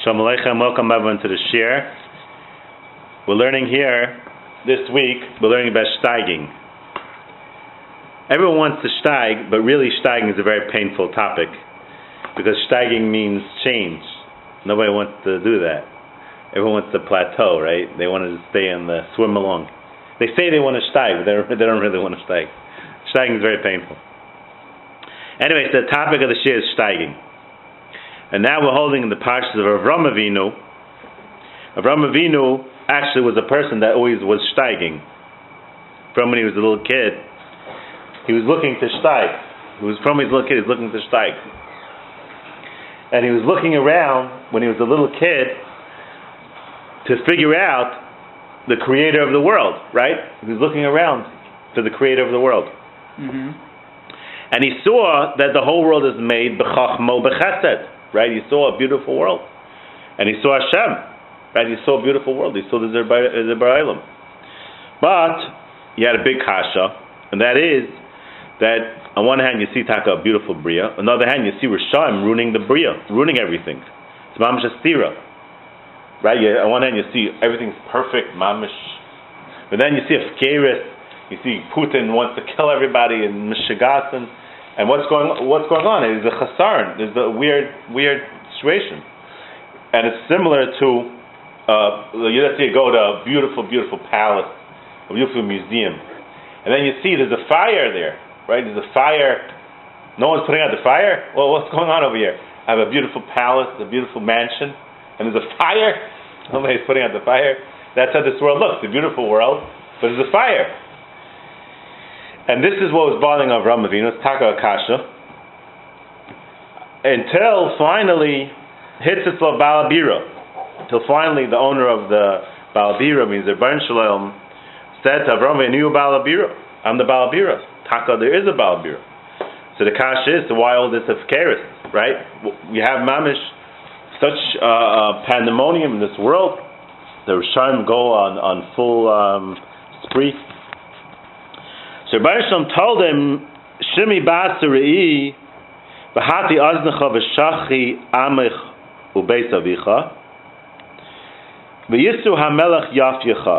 Shalom Aleichem, welcome everyone to the share. We're learning here this week, we're learning about steiging. Everyone wants to steig, but really steiging is a very painful topic because steiging means change. Nobody wants to do that. Everyone wants to plateau, right? They want to stay in the swim along. They say they want to steig, but they don't, really want to steig. Steiging is very painful. Anyway, the topic of the share is steiging. And now we're holding in the parshas of Avram Avinu. Avram Avinu actually was a person that always was steiging. From when he was a little kid, he was looking to steig. He was from his little kid, he was looking to steig. And he was looking around when he was a little kid to figure out the creator of the world, right? He was looking around for the creator of the world. Mm-hmm. And he saw that the whole world is made b'chachmo b'chesed right? He saw a beautiful world, and he saw Hashem, right? He saw a beautiful world. He saw the Zerba'ilim. Uh, but he had a big kasha, and that is that on one hand you see Taka a beautiful bria, on the other hand you see Rishayim ruining the bria, ruining everything. It's mamish astira, right? You, on one hand you see everything's perfect, mamish, but then you see a scaris, you see Putin wants to kill everybody in Mishigasin and what's going what's going on? Is a chasarn. There's a weird weird situation, and it's similar to uh, let's say you go to a beautiful beautiful palace, a beautiful museum, and then you see there's a fire there, right? There's a fire. No one's putting out the fire. Well, what's going on over here? I have a beautiful palace, a beautiful mansion, and there's a fire. Nobody's putting out the fire. That's how this world looks. a beautiful world, but there's a fire. And this is what was bothering Avram Avinu, Taka Akasha, until finally Hitzitzla Balabira, until finally the owner of the Balabira, means the Baron Shalom, said to Avram Avinu Balabira, I'm the Balabira. Taka, there is a Balabira. So the Kasha is, so why all this right? We have Mamish, such uh, pandemonium in this world. The Rishayim go on, on full um, spree so Shalom told him, Shimi Basari, Vahati Aznecha V'shachi Amich Ubeis Avicha, V'yisu HaMelech Yafyecha.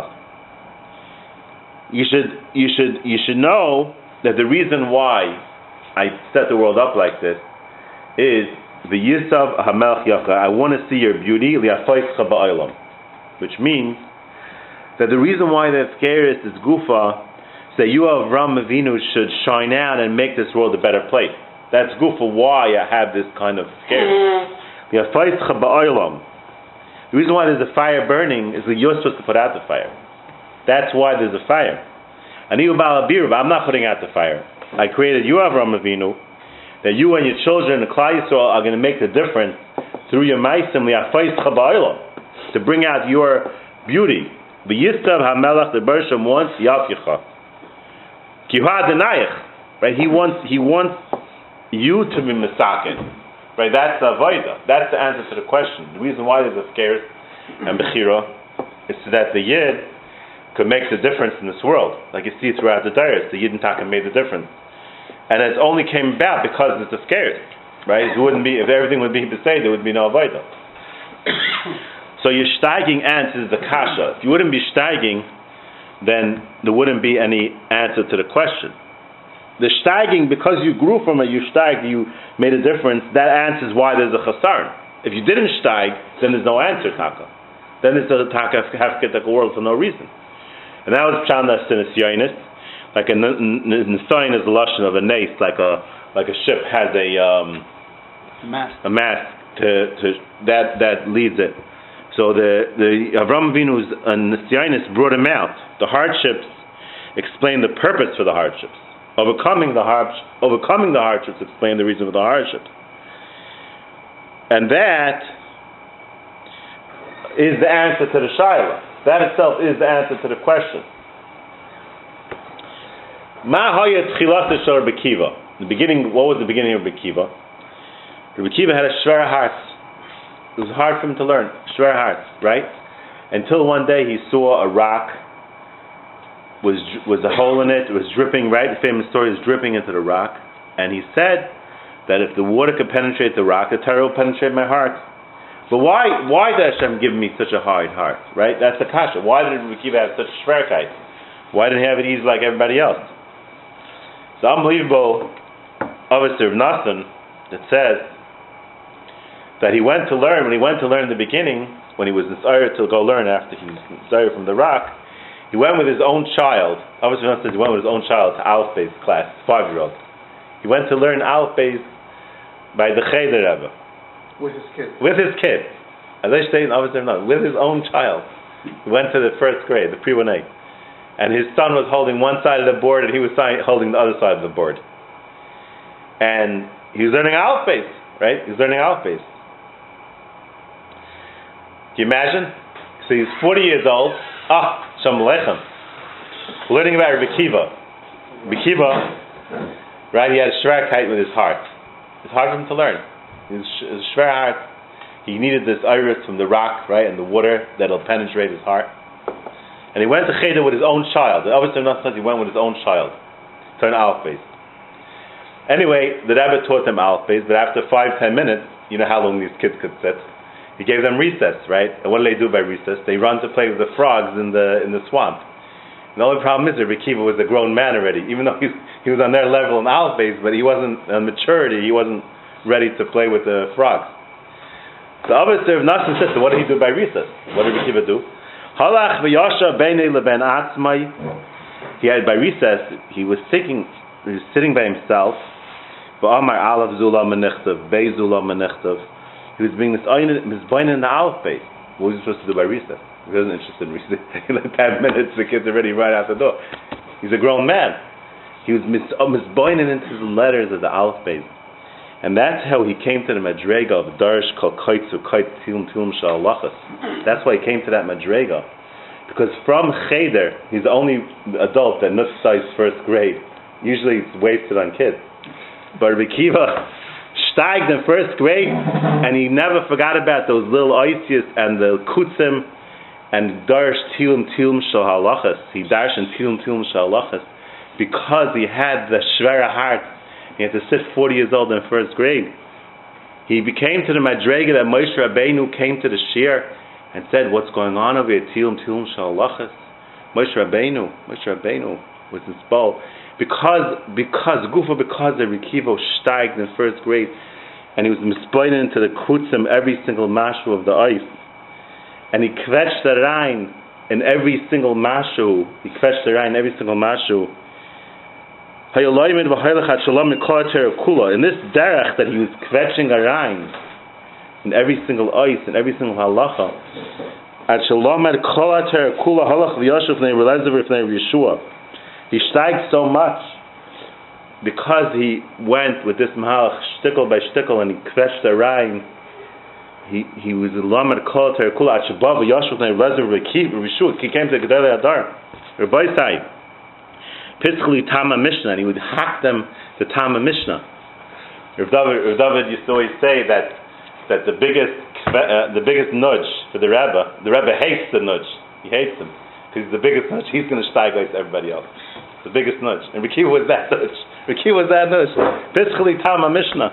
You should, you should, you should know that the reason why I set the world up like this is the Yisav Hamelch Yacha. I want to see your beauty, which means that the reason why the Efkeris is Gufa that you Avram Avinu should shine out and make this world a better place. That's good for why I have this kind of scare. Mm-hmm. The reason why there's a fire burning is that you're supposed to put out the fire. That's why there's a fire. I'm not putting out the fire. I created you Avram Avinu, that you and your children, the Klal Yisrael, are going to make the difference through your maisim to bring out your beauty. The Yistav HaMelech, the Bershom wants Yafyecha. Right? He wants he wants you to be misakin. Right? That's the avoida. That's the answer to the question. The reason why there's a scared and bechira is so that the yid could make the difference in this world. Like you see throughout the diet, the yid and taka made the difference. And it only came about because it's a scared. Right? It wouldn't be if everything would be say there would be no avoida. so your steiging answers the kasha. If you wouldn't be steiging, then there wouldn't be any answer to the question. The steiging, because you grew from it, you steig, you made a difference, that answers why there's a chasarn. If you didn't steig, then there's no answer, taka. Then it's a taka a world for no reason. And that was pshanda sinis yonis. Like a nisayin is the lashon of a nace, like a like a ship has a um, mast. a mast to, to that that leads it. So the the Avram Avinu's uh, Nisyanis brought him out. The hardships explain the purpose for the hardships. Overcoming the hardships, overcoming the hardships explain the reason for the hardships. And that is the answer to the shaila. That itself is the answer to the question. Ma The beginning. What was the beginning of Bekiva? Bekiva had a shver heart. It was hard for him to learn. Shver heart, right? Until one day he saw a rock was was a hole in it. It was dripping. Right, the famous story is dripping into the rock, and he said that if the water could penetrate the rock, the Torah will penetrate my heart. But why why did Hashem give me such a hard heart? Right? That's the kasha. Why did Rabbi Akiva have such a schwerkeit? Why didn't he have it easy like everybody else? It's unbelievable of Nathan that says that he went to learn when he went to learn in the beginning when he was inspired to go learn after he was inspired from the rock. He went with his own child. Obviously, says he went with his own child to Aleph class, five year old. He went to learn Aleph by the Cheder Rebbe. With his kid. With his kid. As I say, obviously not. With his own child. He went to the first grade, the pre 1A. And his son was holding one side of the board and he was holding the other side of the board. And he was learning alphabet, right? He was learning alphabet. Can you imagine? So he's 40 years old. Ah, Shalom Lechem. Learning about Rabbi Kiva. Rabbi right, he had a shrekheit with his heart. It's hard for him to learn. His, his heart, he needed this iris from the rock, right, and the water that'll penetrate his heart. And he went to Cheder with his own child. Abbas not says he went with his own child. Turn alphabet. Anyway, the Rebbe taught them alphabet, but after five, ten minutes, you know how long these kids could sit. He gave them recess, right? And what do they do by recess? They run to play with the frogs in the in the swamp. And the only problem is that Rikiva was a grown man already, even though he, he was on their level in alphabet, but he wasn't on maturity. He wasn't ready to play with the frogs. The other of Nasan said, so what did he do by recess? What did Rikiva do? Halach leben. He had by recess. He was sitting. He was sitting by himself. V'amar alav zula menichtav, bei zula. He was being misbain in the aleph base. What was he supposed to do by recess? He wasn't interested in recess. like ten minutes, the kid's already right out the door. He's a grown man. He was mis- uh, into the letters of the aleph base. And that's how he came to the Madrega of Darsh Kol Kaitzu Kait Tilum Shalachas. That's why he came to that Madrega. Because from Cheder, he's the only adult that nutzais first grade. Usually it's wasted on kids. But steiged in first grade, and he never forgot about those little oisius and the kutzim and Darsh Tilum Tilum Shalachas. He darshed in Tilum Tilum Shalachas because he had the Shvera heart he had to sit 40 years old in first grade. He became to the Madrega that Moshe Rabbeinu came to the Shir and said, What's going on over here? Tilum Tilum Shalachas. Moshe Rabbeinu, Moshe Rabbeinu was in Spol. Because, because, Gufa, because the Rikivo steiged in first grade, and he was mispointed into the kutzim every single mashu of the ice. And he kvetched the rain in every single mashu. He kvetched the rain in every single mashu. In this derech that he was kvetching around in every single ice, in every single halacha, at shalom at kolater kula halach v'yashuv nei relezer v'nei Yeshua. He steiged so much because he went with this mahalach shtickle by shtickle and he kvetched around. He he was a lamed kolater kula at shabav v'yashuv nei relezer v'Yeshua. He came to Gedolei Adar. Rabbi Sai. Pischli Tama Mishnah, and he would hack them to Tama Mishnah. Rav David, Rav David used to always say that that the biggest uh, the biggest nudge for the Rebbe, the Rebbe hates the nudge. He hates him because the biggest nudge. He's going to stagate everybody else. The biggest nudge, and Rikiva was that nudge. Rikiva was that nudge. Pischli Tama Mishnah.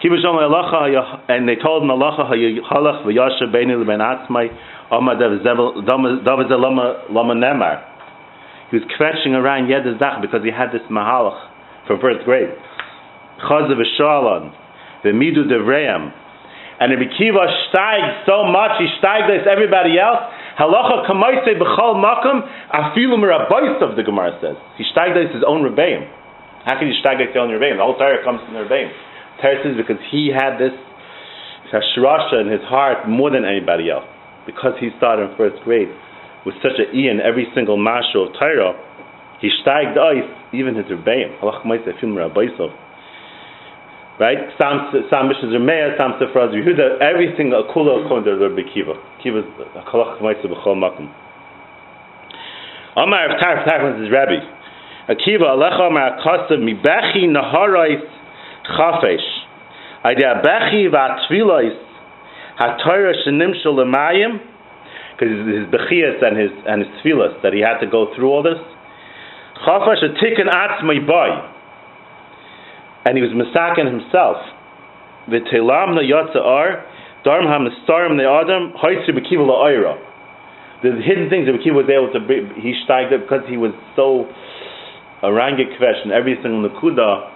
And they told him Allah halach atzmai Amar David Lama Nemar. He was kvetching around Yedizach because he had this mahalach from first grade. Chazav the Midu Devreim. And Rabbi Kiva so much, he steig everybody else. Halacha kamaise b'chol makom afilu mirabayis of the Gemara says. He steig his own rebbeim. How can he steig his own rebbeim? The whole Torah comes from the rebbeim. Torah says because he had this hashirasha in his heart more than anybody else. Because he started in first grade with such an e in every single mashu of Torah, he steiged even his Rebbeim. Halach Maisa Film Rabbaisov. Right? Sam Sam Mishnah Zermeya, Sam Sefraz Yehuda, everything akula according to Rabbi Kiva. Kiva's Halach Maisa B'chol Makom. Amar of Tarf Tarf is Rabbi. Akiva Alecha Amar Akasav Mibechi Naharais Chafesh. Idea Bechi Vatfilois HaTorah Shenimshul Lemayim because his bechias and his and his tefillas that he had to go through all this. Chafash a tikkun atzmai boy, and he was misakin himself. V'telam na yotza ar Darm HaMistarim the Adam, Hoitzi Bekiva La'ira. The hidden things that Bekiva was able to bring, he steiged up because he was so arangik kvesh and every single nakuda,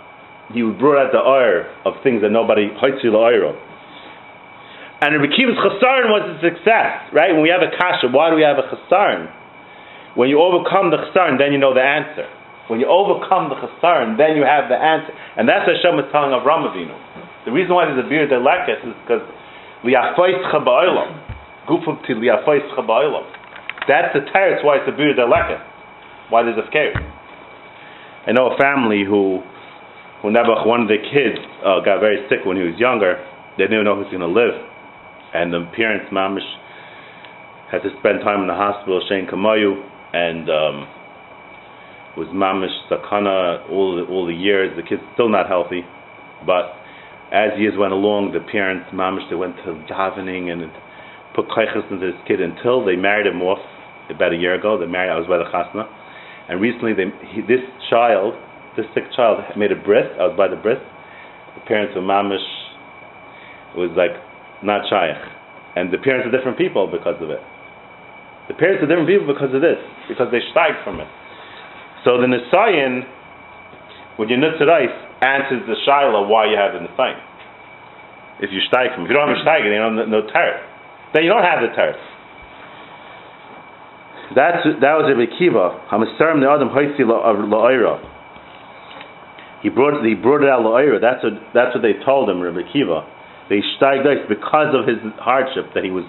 he brought out the oil of things that nobody, Hoitzi La'ira. And Rabbi Kiva's was a success, right? When we have a kasha, why do we have a chasaron? When you overcome the chasaron, then you know the answer. When you overcome the chasaron, then you have the answer. And that's Hashem was telling Avram Avinu. The reason why there's a beard that lekes is because liafois chaba'ilam. Gufum to liafois chaba'ilam. That's the teretz why it's a beard that lekes. Why there's a scare. I know a family who, who Nebuch, one of the kids, uh, got very sick when he was younger. They didn't even know who's going to live and the parents, mamish, had to spend time in the hospital, Shane Kamayu, and um, was mamish sakana all the, all the years. The kid's still not healthy, but as years went along, the parents, mamish, they went to davening and put kaichas into this kid until they married him off about a year ago. They married, I was by the chasna, and recently they, he, this child, this sick child, made a bris. I was by the bris. The parents were mamish. Was like not shaykh. And the parents are different people because of it. The parents are different people because of this, because they steig from it. So the Nisayan, when you Nitzarais, answers the Shiloh why you have the Nisayan. If you from. If you don't have a mm-hmm. steig, then you don't have no terror. Then you don't have the terror. That's, that was a Kiva. Hamasarim the Adam Haisi La'ira. He brought, he brought it out La'ira. That's what, that's what they told him, Rabbi Kiva. They steiged because of his hardship that he was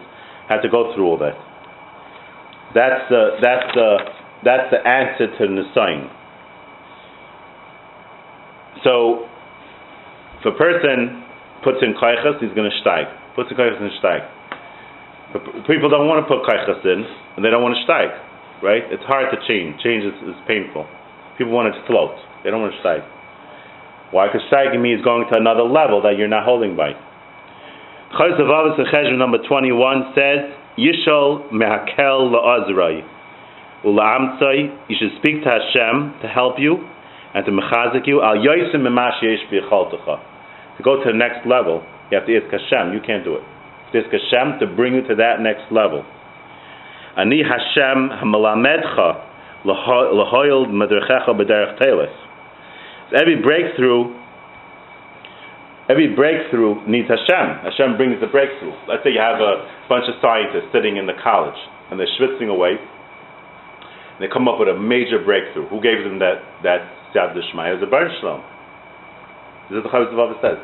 had to go through all that. That's the that's the that's the answer to the sign. So, if a person puts in kaichas, he's going to steig. Puts in kaichas in steig. People don't want to put kaichas in, and they don't want to steig, right? It's hard to change. Change is, is painful. People want it to float. They don't want to steig. Why? Because steiging means going to another level that you're not holding by. Chayz of Avos number 21 says, Yishol mehakel la'azrai. You should speak to Hashem to help you and to mechazik you. Al yoisim To go to the next level, you have to ask Hashem. You can't do it. You ask Hashem to bring you to that next level. Ani Hashem hamalamedcha lahoyel medrechecha b'derech teles. Every breakthrough Every breakthrough needs Hashem. Hashem brings the breakthrough. Let's say you have a bunch of scientists sitting in the college and they're schwitzing away. They come up with a major breakthrough. Who gave them that that Siyad Shmai? It was a Baruch Shalom. This is what the Chavos says.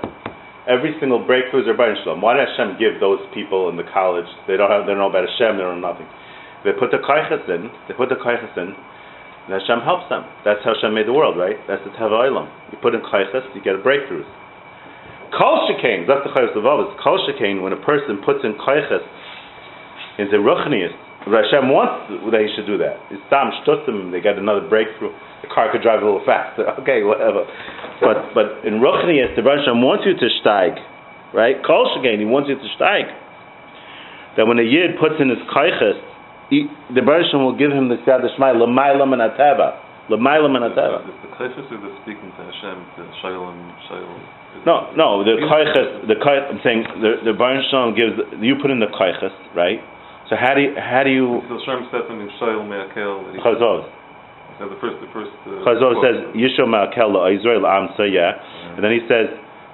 Every single breakthrough is a Baruch Shalom. Why did Hashem give those people in the college? They don't have, they don't know about Hashem. They don't know nothing. They put the kaichas in. They put the kaichas in. And Hashem helps them. That's how Hashem made the world, right? That's the Teva Olam. You put in kaichas, you get a breakthrough. Kol shekain, that's the chayes of Avos. Kol shekain, when a person puts in koiches into ruchnius, Hashem wants that he should do that. It's tam shtutzim, they get another breakthrough. The car could drive a little faster. Okay, whatever. But but in ruchnius, the Hashem wants you to steig, right? Kol shekain, he wants you to steig. That when a yid puts in his koiches, the Baruch will give him the Siyad Shmai, and Ateva. L'maylam and Ateva. The koiches are the speaking to Hashem, the Shalom, Shalom. No, no. The koiches, the koich, I'm saying the the Baruch gives. You put in the koiches, right? So how do you how do you? The Shem says in Shayil Me'akel. The first, the first. Uh, says Yishol Me'akel Israel Amsa, yeah, and then he says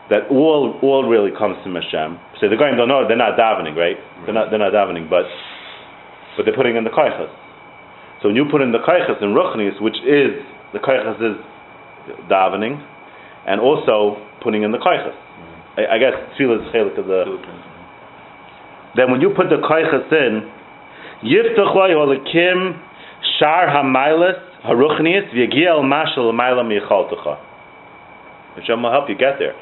that all all really comes from Hashem. So the guys don't know they're not davening, right? They're not they're not davening, but but they're putting in the koiches. So when you put in the koiches in Ruchnis, which is the koiches is davening, and also putting in the koiches. Mm-hmm. I, I, guess tefillah is chelik of the. Then when you put the koiches in, yiftach holikim shar hamailas haruchnius v'yagia el mashal l'mayla miyachaltecha. Hashem will help you get there.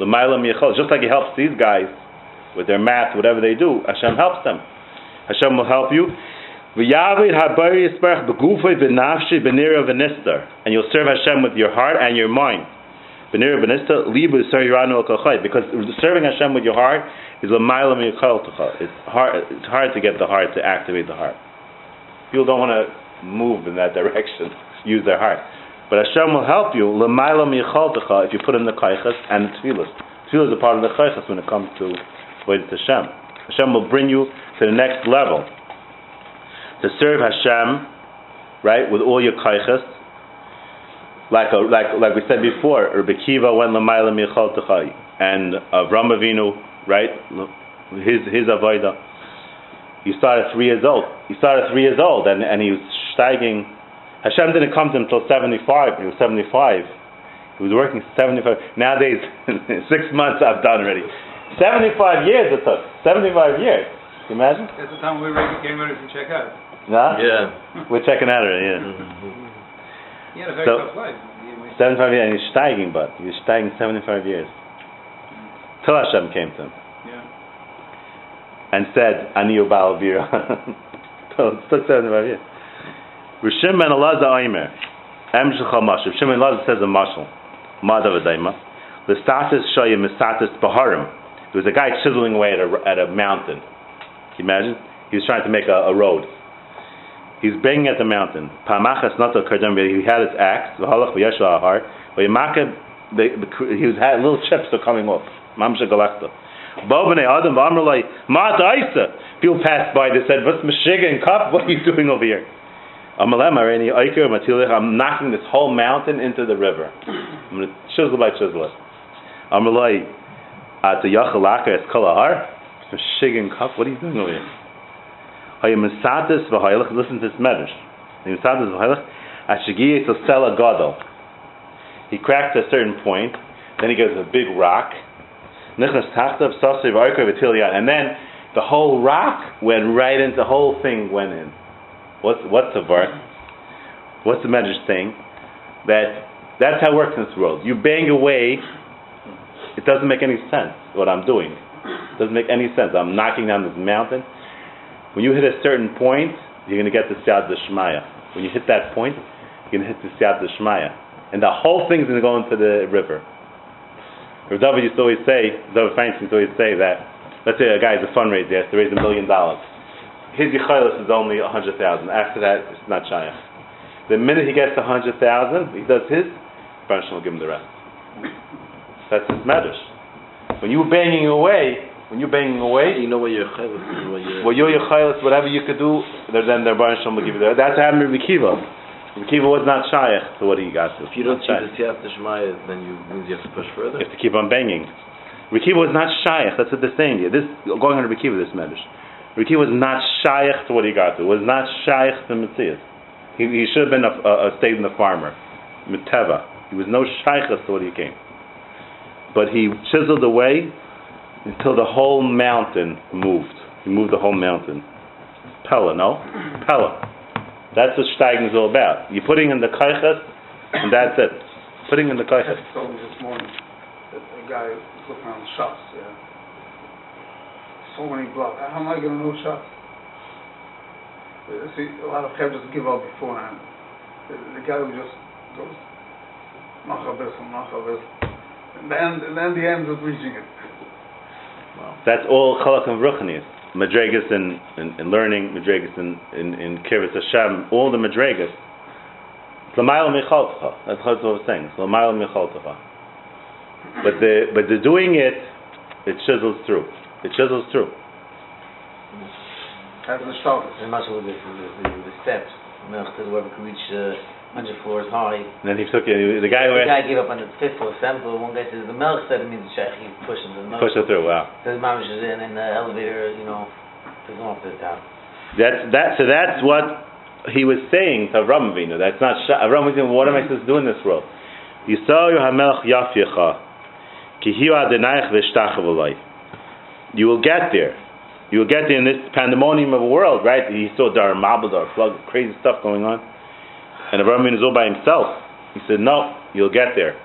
L'mayla miyachal. Just like He helps these guys with their math, whatever they do, Hashem helps them. Hashem will help you. V'yavid habari yisparach begufay v'nafshi b'nira v'nistar. And you'll serve Hashem with your heart and your mind. Because serving Hashem with your heart is It's hard. It's hard to get the heart to activate the heart. People don't want to move in that direction. Use their heart, but Hashem will help you. If you put in the kaichas and the tefillas, tefillas is a part of the kaichas when it comes to Avodas Hashem. Hashem will bring you to the next level. To serve Hashem, right, with all your kaiches, like a, like like we said before, Rabbi Kiva went lamayla michal techai, and Avram Avinu, right, his his avoda. He started three years old. He started three years old, and and he was steiging. Hashem didn't come to him until seventy five. He was seventy five. He was working seventy five. Nowadays, six months I've done already. Seventy five years it took. Seventy five years. Can you imagine? That's the time we were getting ready to check out. Nah? Yeah. We're checking out already. Yeah. Mm-hmm. He had a very So- tough life. 75 years, and he's steiging, but he was steiging 75 years. Mm. Till Hashem came to him Yeah. and said, Ani Baal Bira. So it took 75 years. Rishim ben Elazar Aimer, Em Shechal Mashal. Rishim ben Elazar says a mashal. Madav Adaima. Listatis Shoyim Mistatis Baharim. There was a guy chiseling away at a, at a mountain. Can you imagine? He was trying to make a, a road. He's banging at the mountain. Pamachas Nato Kardam, he had his axe, V'halach Ahar, V'yamaka, he was had little chips are coming off. Mamsha Galakta. Bobane Adam V'amrlai, Ma'at Aisa. People passed by, they said, What's Meshiga and Cup? What are you doing over here? I'm knocking this whole mountain into the river. I'm going to chisel by chisel it. Amalai, at the Yachalaka, it's Kalahar. Meshiga and Cup, what are you doing over here? Listen to this medrash. Gadol. He cracked a certain point. Then he goes to a big rock. Nichnas tachtav v'tiliyat. And then the whole rock went right into the whole thing went in. What's what's the verse? What's the medrash saying? That that's how it works in this world. You bang away. It doesn't make any sense what I'm doing. It doesn't make any sense. I'm knocking down this mountain. When you hit a certain point, you're going to get the Siyad Shmaya. When you hit that point, you're going to hit the Siyad Shmaya. And the whole thing's going to go into the river. Rav David used to always say, David Feinstein used to always say that, let's say a guy has a fundraiser, he has to raise a million dollars. His Yechilis is only a hundred thousand. After that, it's not Shayach. The minute he gets a hundred thousand, he does his, Baruch will give him the rest. That's his medrash. When you're banging away, when you're banging away, You know what your chayvus is, what your... well, you're your chaylas, whatever you could do, then the Baruch Shalom will give you that. That's happened to Rabbi Kiva. Rabbi Kiva was not shaykh to what he got to. If you don't see the siyata shmaya, then you means you have to push further. You have to keep on banging. Rabbi Kiva was not shaykh. That's what they're saying here. This going on Rabbi Kiva, this medrash. Rabbi Kiva was not shaykh to what he got to. Was not shaykh to Matthias. He, he should have been a, a, a stayed in the farmer, Miteva. He was no shaykh to what he came. But he chiseled away until the whole mountain moved. He moved the whole mountain. Pella, no? Pella. That's what steiging is all about. You're putting in the kaiches, and that's it. Putting in the I kaiches. just told me this morning that a guy was looking on shots, yeah. So many blocks. How am I going to know shots? Uh, See, a lot of just give up beforehand. The, the guy who just goes, Machabis and Machabis. And then, and then the end of reaching it. That's all chalak and ruchnis. Madregas in, in, in learning, Madregas in, in, in Kirbis Hashem, all the Madregas. It's Lamayel Michaltecha. That's what I was saying. It's Lamayel Michaltecha. But the but the doing it, it chisels through. It chisels through. As the starters. And much of the, the, the, the steps, Melch to where we could reach uh, 100 floors high. And then he took it. The guy who The guy gave up on the fifth floor, seventh floor. One guy says the Melch said it means the Sheikh, he pushed him to the Melch. pushed it through. Wow. So the Mamish is in, in the elevator, you know, took him off to the top. That's that. So that's what he was saying to Avram Avinu. That's not Avram Avinu. What am I supposed to do in this world? Yisrael Hamelch Yafyecha, ki hiu Adonaiach v'shtachav. You will get there. You will get there in this pandemonium of a world, right? He saw Dar Mabel, Dar Plug, crazy stuff going on, and Avinu is all by himself. He said, "No, you'll get there."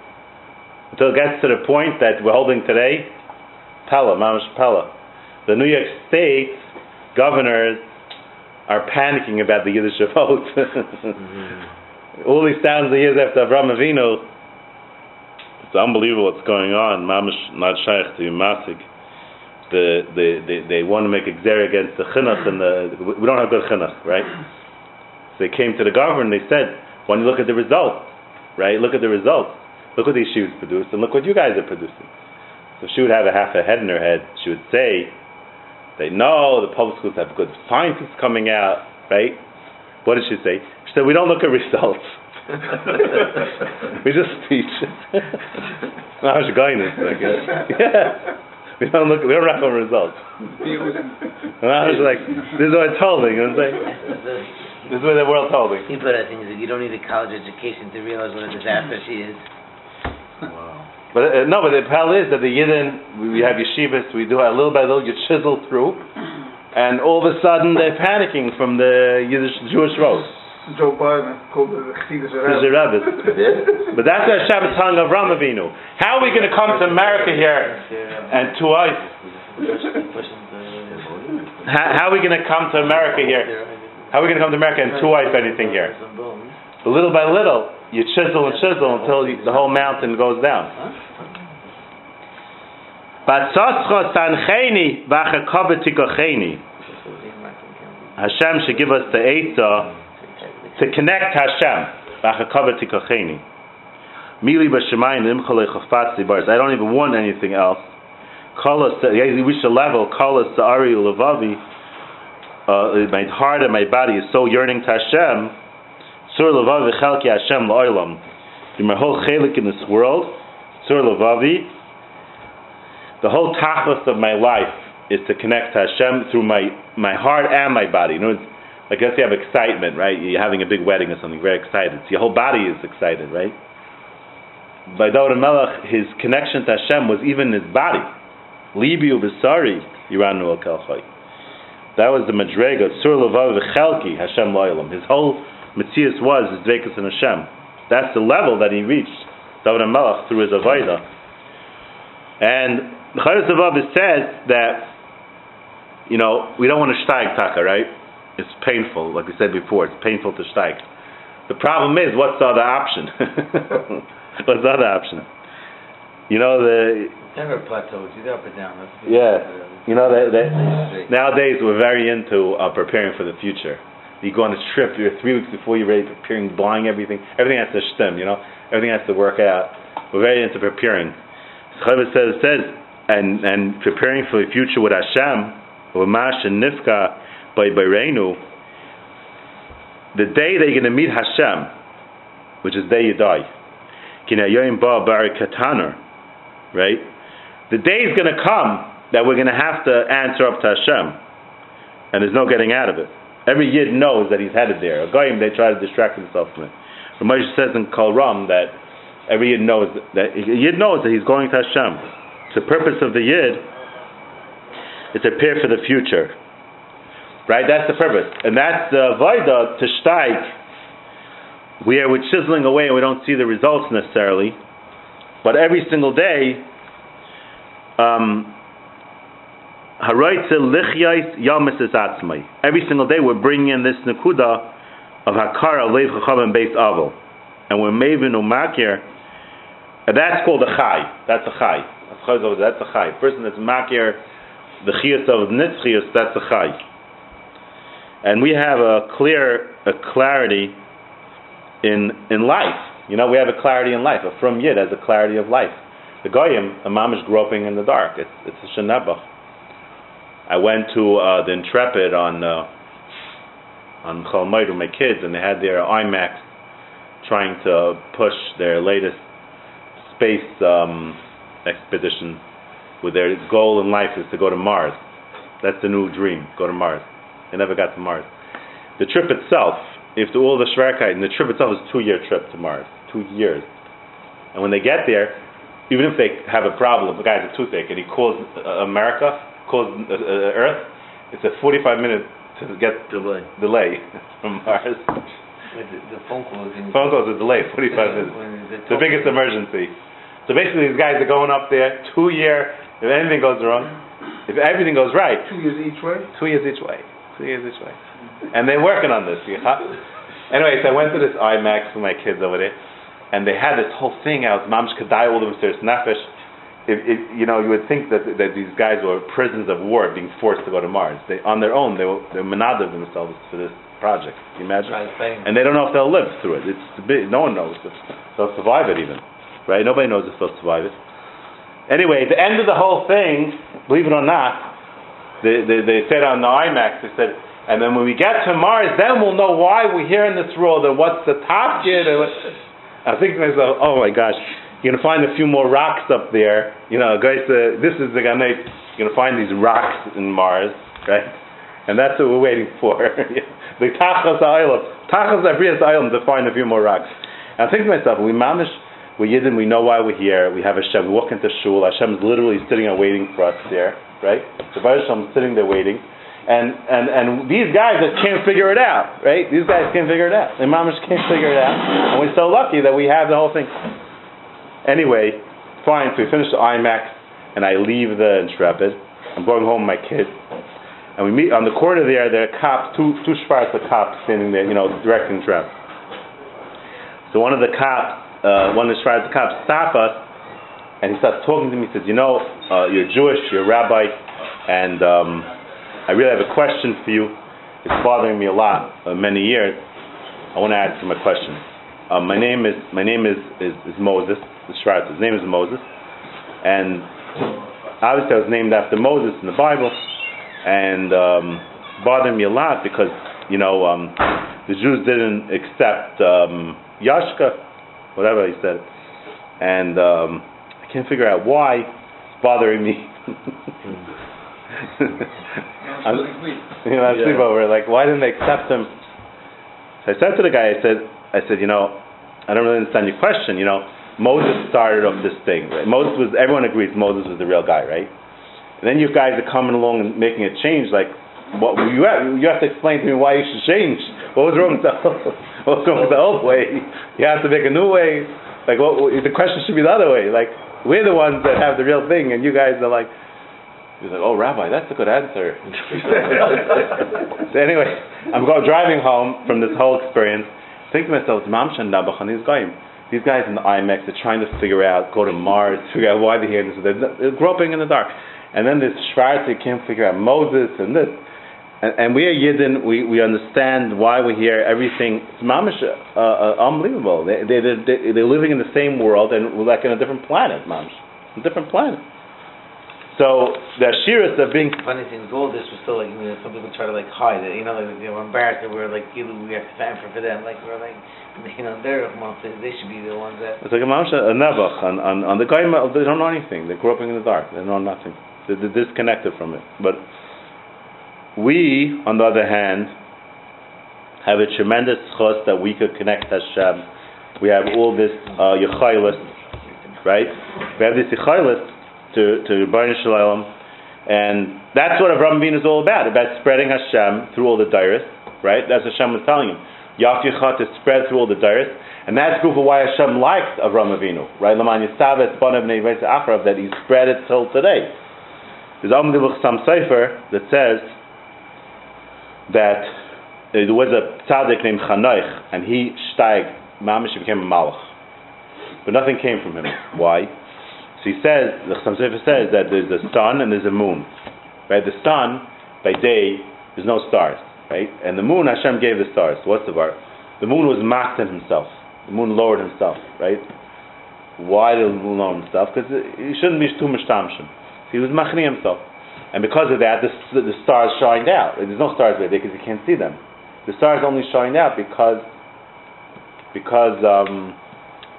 Until it gets to the point that we're holding today, Pella, Mamash Pella. The New York State governors are panicking about the Yiddish vote. Mm-hmm. All these thousands of years after Avraham Avinu, it's unbelievable what's going on. Mamish not shaykh to Masig. The, the, the, they want to make a xer against the chinuch and the, we don't have good chinuch, right? So they came to the government and they said, when you look at the results, right? Look at the results. Look what these shoes produce and look what you guys are producing. if she would have a half a head in her head, she would say, they know the public schools have good scientists coming out, right? What did she say? She said, we don't look at results. we just teach. now she's going this, I guess. Yeah. We don't look, we don't wrap on results. And I was like, this is what I told me, you know what I'm saying? This is what the world told me. He put I think that you don't need a college education to realize what a disaster she is. Wow. But uh, no, but the pal is that the Yidden, we, we have yeshivas, we do a little by little, you chisel through, and all of a sudden they're panicking from the Yiddish Jewish road. Joe Biden called it the Chassidus There's a Rebbe. But that's a Shabbat tongue of Ramavinu. How are we going to come to America here and to us? How, how are we going to come to America here? How are we going to come to America and to wife anything here? But little by little, you chisel and chisel until you, the whole mountain goes down. Hashem should give us the Eitzah to connect Hashem. I don't even want anything else. Kolos, you reach a level, kolos sa'ari levavi, uh, my heart and my body is so yearning to Hashem, sur levavi chelki Hashem la'olam. In my whole chelik in this world, sur levavi, the whole tachlis of my life is to connect to Hashem through my, my heart and my body. You know, it's, like say you have excitement, right? You're having a big wedding or something, very excited. So your whole body is excited, right? By David Melech, his connection to Hashem was even his body. Libi ubisari yiranu al. That was the madrega sur levav v'chelki Hashem loyalam. His whole mitzias was his dvekas in Hashem. That's the level that he reached. David Melech through his avodah. And the Chayyos Avav says that you know we don't want to steig taka, right? It's painful, like we said before. It's painful to steig. The problem is, what's the other option? what's the other option? You know the Never plateaus, you go up and down. Yeah. You know that, that nowadays we're very into uh, preparing for the future. You go on a trip, you're three weeks before you're ready, preparing, buying everything. Everything has to stem, you know. Everything has to work out. We're very into preparing. Chavez says, says and and preparing for the future with Hashem, with Mash and Nifka by Beirenu. The day that you're going to meet Hashem, which is the day you die, Kinayoyim Ba Bar Kataner, right? The day is going to come that we're going to have to answer up to Hashem, and there's no getting out of it. Every yid knows that he's headed there. A goyim they try to distract himself from it. The Ramesh says in Kol Ram that every yid knows that, yid knows that he's going to Hashem. The purpose of the yid is to prepare for the future. Right? That's the purpose. And that's the Vaida to steig, where we're chiseling away and we don't see the results necessarily. But every single day, um, every single day we're bringing in this nakuda of hakara leiv chachavim beis avol, and we're mavin umakir, and that's called a chai. That's a chai. That's a chai. Person that's makir, the chiyas of nitzchias, that's a chai. And we have a clear, a clarity in in life. You know, we have a clarity in life. A from yid has a clarity of life. The goyim, mom is groping in the dark. It's it's a shenebach. I went to uh, the Intrepid on uh, on Chalmite with my kids, and they had their IMAX trying to push their latest space um, expedition. With their goal in life is to go to Mars. That's the new dream. Go to Mars. They never got to Mars. The trip itself, if all the Shrekite, and the trip itself is a two-year trip to Mars. Two years. And when they get there, even if they have a problem, the has a toothache, and he calls uh, America, calls uh, uh, Earth, it's a 45 minute to get Delay. delay from Mars. The, the phone calls. in- Phone calls are delayed 45 minutes. When The biggest emergency. So basically, these guys are going up there two year. If anything goes wrong, if everything goes right, Two years each way? two years each way, two years each way, and they're working on this. You? Anyway, so I went to this IMAX with my kids over there, and they had this whole thing out. Mamsh Kadai all them serious nefesh. You know, you would think that that these guys were prisoners of war being forced to go to Mars. They on their own, they were they menadav themselves for this project. Can you imagine? Try to fight him. and they don't know if they'll live through it. It's big, no one knows if they'll survive it even, right? Nobody knows if they'll survive it. Anyway, the end of the whole thing, believe it or not, they, they, they said on the IMAX, they said, and then when we get to Mars, then we'll know why we're here in this world and what's the top what, I think to myself, oh my gosh, you're gonna find a few more rocks up there. You know, guys, uh, this is the Ganei. You're gonna find these rocks in Mars, right? And that's what we're waiting for. the Tachas Island, Tachas Abrias Island to find a few more rocks. And I think to myself, we manage, we're Yidden, we know why we're here, we have Hashem, we walk into Shul, Hashem is literally sitting and waiting for us there, right? The Baruch Hashem is sitting there waiting. And, and, and these guys just can't figure it out, right? These guys can't figure it out. The Mamish can't figure it out. And we're so lucky that we have the whole thing. Anyway, fine, so we finish the IMAX, and I leave the Intrepid. I'm going home with my kid. And we meet on the corner there, there are cops, two, two Schwarzer cops standing there, you know, directing traffic. So one of the cops, uh, one of the Schwarzer cops stops us, and he starts talking to me. He says, You know, uh, you're Jewish, you're a rabbi, and um, I really have a question for you. It's bothering me a lot, uh, many years. I want to ask you my question. Um, my name is my name is, is, is Moses, the. His name is Moses, and obviously I was named after Moses in the Bible, and um, bothered me a lot because you know um, the Jews didn't accept um, Yashka, whatever he said, and um, I can't figure out why. It's bothering me. I'm, you know, I'm Yeah. sleepover. Like, why didn't they accept him? So I said to the guy, I said, I said, you know, I don't really understand your question. You know, Moses started off this thing. Right? Moses was. Everyone agrees Moses was the real guy, right? And then you guys are coming along and making a change. Like, what you have, you have to explain to me why you should change. What was wrong with the old, what was wrong with the old way? You have to make a new way. Like, what, the question should be the other way. Like, we're the ones that have the real thing, and you guys are like. He's like, oh, Rabbi, that's a good answer. so anyway, I'm going driving home from this whole experience, thinking to myself, these guys, in the IMAX are trying to figure out, go to Mars, figure out why they're here. They're, they're groping in the dark. And then this Schwarzer can't figure out Moses and this. And, and we are Yidden, we, we understand why we're here, everything. It's mamish, uh, uh, unbelievable. They, they, they, they, they're living in the same world and we're like in a different planet, mamish. A different planet. So the Ashiras are being Funny thing, with all this was still like, you know, some people try to like hide it, you know, like, you know, embarrassed that we're like, you know, we have to stand for, for them, like, we're like, you know, they're, they, they should be the ones that, It's like a mamish, a nevach on, on, on the guy. They don't know anything. They're groping in the dark. They know nothing. They're, they're disconnected from it. But we, on the other hand, have a tremendous chus that we could connect Hashem. We have all this uh, right? We have this yechaylis to to Rebbeinu Shalom, and that's what Avram Avinu is all about. About spreading Hashem through all the dairis, right? That's what Hashem was telling him. Yaf Yechad to spread through all the dairis, and that's proof of why Hashem liked Avram Avinu, right? Laman Yisavet Banav Neivais Achrav that he spread it till today. There's Am Sam Sefer that says that uh, there was a tzaddik named Chanoich, and he steig, mamish, became a malach. But nothing came from him. Why? So he says, the Chasam Sofer says that there's a sun and there's a moon. Right? The sun, by day, there's no stars. Right? And the moon, Hashem gave the stars. What's the bar? The moon was mocked himself. The moon lowered himself. Right? Why did the moon lower himself? Because he shouldn't be too much tamshin. He was machni himself. And because of that, the, the stars shined out. There's no stars by day because you can't see them. The stars only shined out because because um,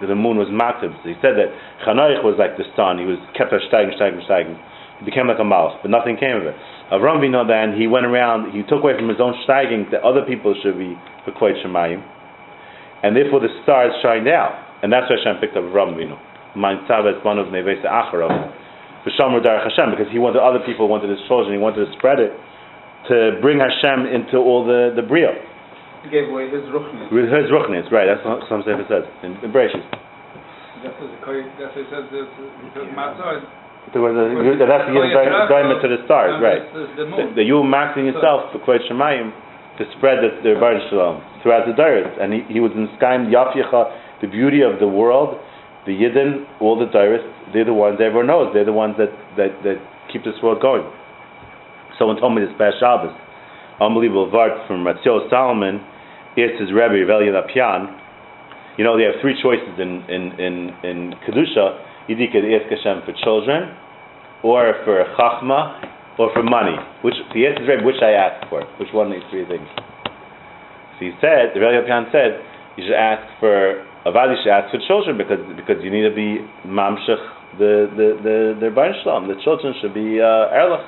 the moon was mativ. So he said that Chanoich was like the sun. He was kept on steiging, steiging. He became like a mouse, but nothing came of it. Avram Avinu then he went around. He took away from his own steiging that other people should be for shemayim, and therefore the stars shined out, and that's why Hashem picked up Avram Avinu. Mein Tzavet of Nevesa Acharav. V'shamru Derech Hashem because he wanted other people wanted his children. He wanted to spread it to bring Hashem into all the the bria. He gave away his ruchnis. With his ruchnis, right? That's what some Sefer says in, in Bereshit. That's what the Koy- that's what it says, this, this matzah. There was a- That's to give diamond to the stars, right? The That you were maxing yourself for Kvod Shemayim to spread the, the Rebbeinu Shalom throughout the Dairis. And he, he was in Skaim Yafyecha, the beauty of the world, the Yidden, all the Dairis, they're the ones everyone knows. They're the ones that, that, that keep this world going. Someone told me this past Shabbos. Unbelievable vart from Ratzio Solomon. It's his Rebbe, Reb Elya Lopian. You know, they have three choices in, in, in, in Kedusha. Either you could ask Hashem for children, or for chachma, or for money. Which the answer Rebbe, which I ask for? Which one of these three things? So he said, the Rebbe Yochanan said, you should ask for Avad, you should ask for children because because you need to be mamshach the the the the Baruch Shalom. The children should be uh, erlich.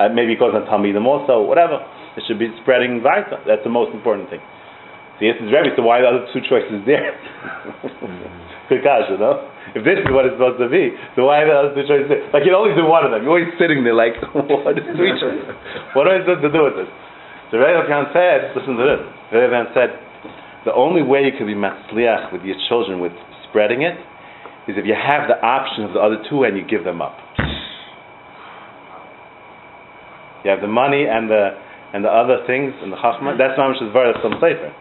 Uh, maybe it goes on Talmidim also, whatever. It should be spreading Vaita. That's the most important thing. The answer is Rebbe, so why are the other two choices there? Mm. Good kasha, no? If this is what it's supposed to be, so why are the other two choices there? Like, you only do one of them. You're always sitting there like, what is three choices? What am I supposed to do with this? So Rebbe Khan said, listen to this. Rebbe Khan said, the only way you can be matzliach with your children, with spreading it, is if you have the option of the other two and you give them up. You have the money and the and the other things and the chachma. That's much is very Chasam Sofer.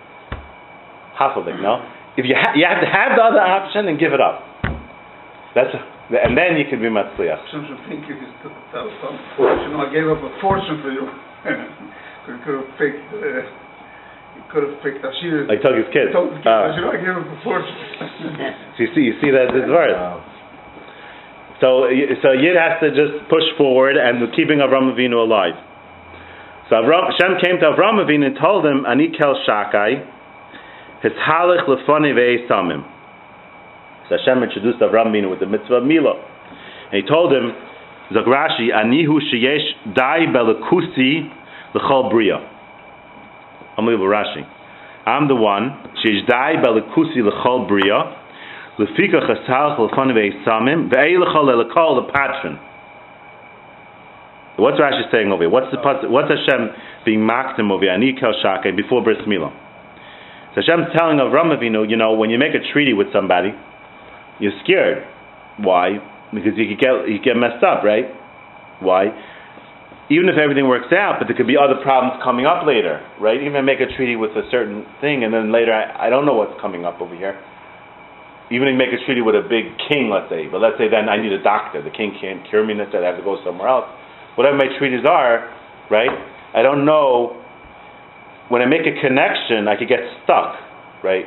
Hafadik, no. If you ha- you have to have the other option and give it up. That's and then you can be matzliach. Some should think you could tell some fortune, I gave up a fortune for you. You could have picked, uh, you could have picked Ashir. Like told his kids. Told the kid, Uh, Ashir, I gave up a fortune. so you see, you see that this verse. So, so Yid has to just push forward and keeping Avram Avinu alive. So Avram, Hashem came to Avram Avinu and told him, Ani kel shakai, his halach lefani ve'esamim. So Hashem introduced Avram Avinu with the mitzvah of milah. And he told him, Zagrashi, Anihu sheyesh dai belekusi l'chol bria. Unbelievable Rashi. I'm the one, sheyesh dai belekusi l'chol bria, Lefika chasal chalfan ve'esamim ve'elechol elekol the patron. What's Rashi saying over here? What's the what's Hashem being makdim over here? Ani kel before bris milah. So Hashem's telling Avram Avinu, you know, when you make a treaty with somebody, you're scared. Why? Because you could get you get messed up, right? Why? Even if everything works out, but there could be other problems coming up later, right? Even make a treaty with a certain thing, and then later I, I don't know what's coming up over here even if you make a treaty with a big king, let's say, but let's say then I need a doctor. The king can't cure me, necessarily. I have to go somewhere else. Whatever my treaties are, right? I don't know. When I make a connection, I could get stuck, right?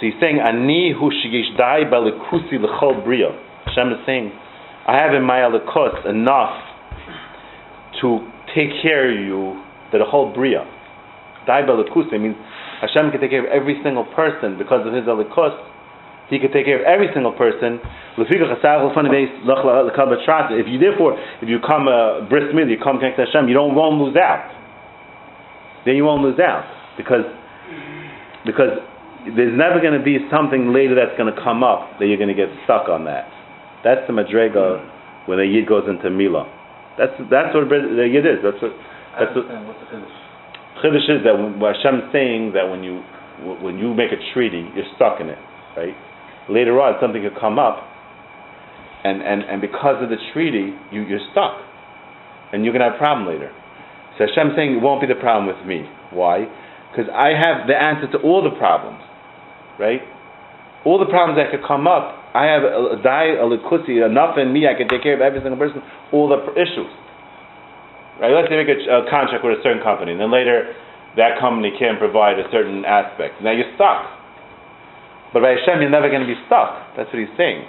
So he's saying, Ani hu shigish dai balikusi l'chol bria. Hashem is saying, I have in my alikus enough to take care of you, that the whole bria. Dai balikusi means Hashem can take care of every single person because of his alikus he could take care of every single person. If you therefore, if you come uh, bris you come connect to Hashem, you don't won't lose out. Then you won't lose out because because there's never going to be something later that's going to come up that you're going to get stuck on that. That's the madrega mm-hmm. when the yid goes into milah. That's that's what the yid is. That's what that's what. What's the? Chiddush is that when Hashem's saying that when you when you make a treaty, you're stuck in it, right? Later on, something could come up, and, and, and because of the treaty, you, you're stuck, and you're gonna have a problem later. So Hashem's saying it won't be the problem with me. Why? Because I have the answer to all the problems, right? All the problems that could come up, I have a, a die, a likusi, enough in me, I can take care of every single person, all the issues. Right? Let's say you make a, a contract with a certain company, and then later that company can't provide a certain aspect. Now you're stuck. But by Hashem, you're never going to be stuck. That's what he's saying.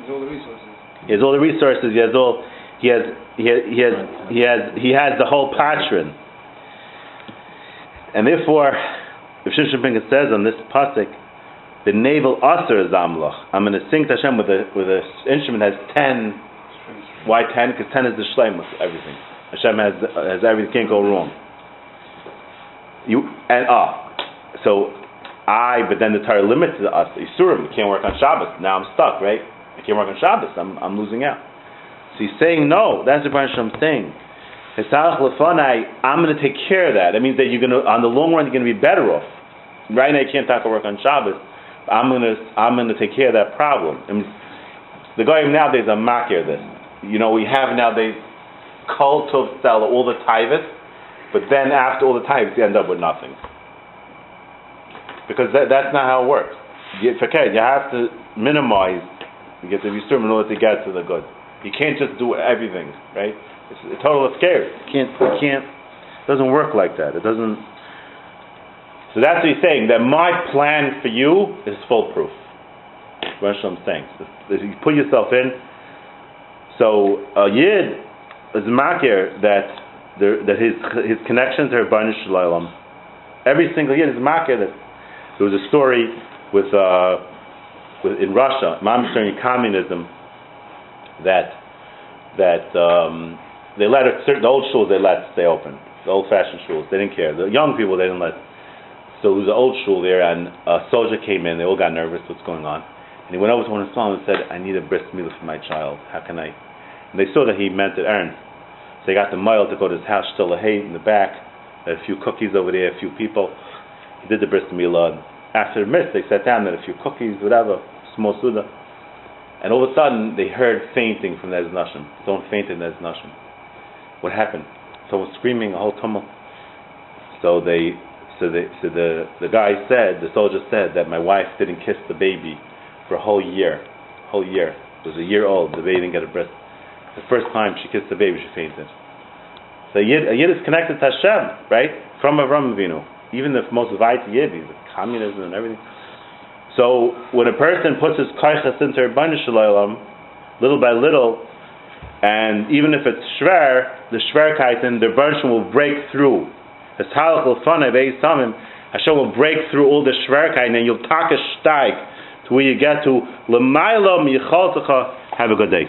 There's all the resources. He has all the resources. He has all. He has. He has. He has. He has. He has the whole patron. And therefore, if Shimshon says on this pasuk, the navel aser is amloch. I'm going to sing to Hashem with a with a instrument that has ten. Why ten? Because ten is the shleimus, everything. Hashem has has everything. Can't go wrong. You and ah, so I. But then the Torah limits us. Isurim. You can't work on Shabbos. Now I'm stuck, right? I can't work on Shabbos. I'm I'm losing out. He's saying no. That's the Baruch Hashem saying. I'm going to take care of that. That means that you're going to, on the long run, you're going to be better off. Right now, you can't talk work on Shabbos. I'm going to, I'm going to take care of that problem. I mean, the guy nowadays are makir this. You know, we have nowadays cult of sell all the tithes, but then after all the tithes, you end up with nothing. Because that, that's not how it works. You, okay, you have to minimize. You get certain in order to get to the good. You can't just do everything, right? It's a total. You can't. Can't. It doesn't work like that. It doesn't. So that's what he's saying. That my plan for you is foolproof. Is saying. If you put yourself in. So a yid is makir that there, that his his connection to Rebbeinu Shalom. Every single yid is makir that there was a story with uh, with in Russia, mom during communism, that that um, they let certain the old schools they let stay open, the old-fashioned schools. They didn't care. The young people they didn't let. So it was an old school there, and a soldier came in. They all got nervous. What's going on? And he went over to one of the and said, "I need a bris milah for my child. How can I?" And they saw that he meant it earned. So they got the mile to go to his house, still a hay in the back, a few cookies over there, a few people. He did the bris milah. After the mist, they sat down, had a few cookies, whatever, small suda. And all of a sudden, they heard fainting from the Nashim. Someone fainted in the Nashim. What happened? Someone was screaming, a whole tumult. So they, so they, so the the guy said, the soldier said that my wife didn't kiss the baby for a whole year, whole year. It was a year old. The baby didn't get a breast. The first time she kissed the baby, she fainted. So yid, a yid is connected to Hashem, right? From Avram Avinu. Even the most yid, he's communism and everything. So when a person puts his kaichas into Ribono Shel Olam, little by little, and even if it's shver, the shverkaitin, the Rebbeinu will break through. As halach l'fanei samim, Hashem will break through all the shverkaitin, and you'll take a steig to where you get to l'maylo miyichaltecha. Have a good day.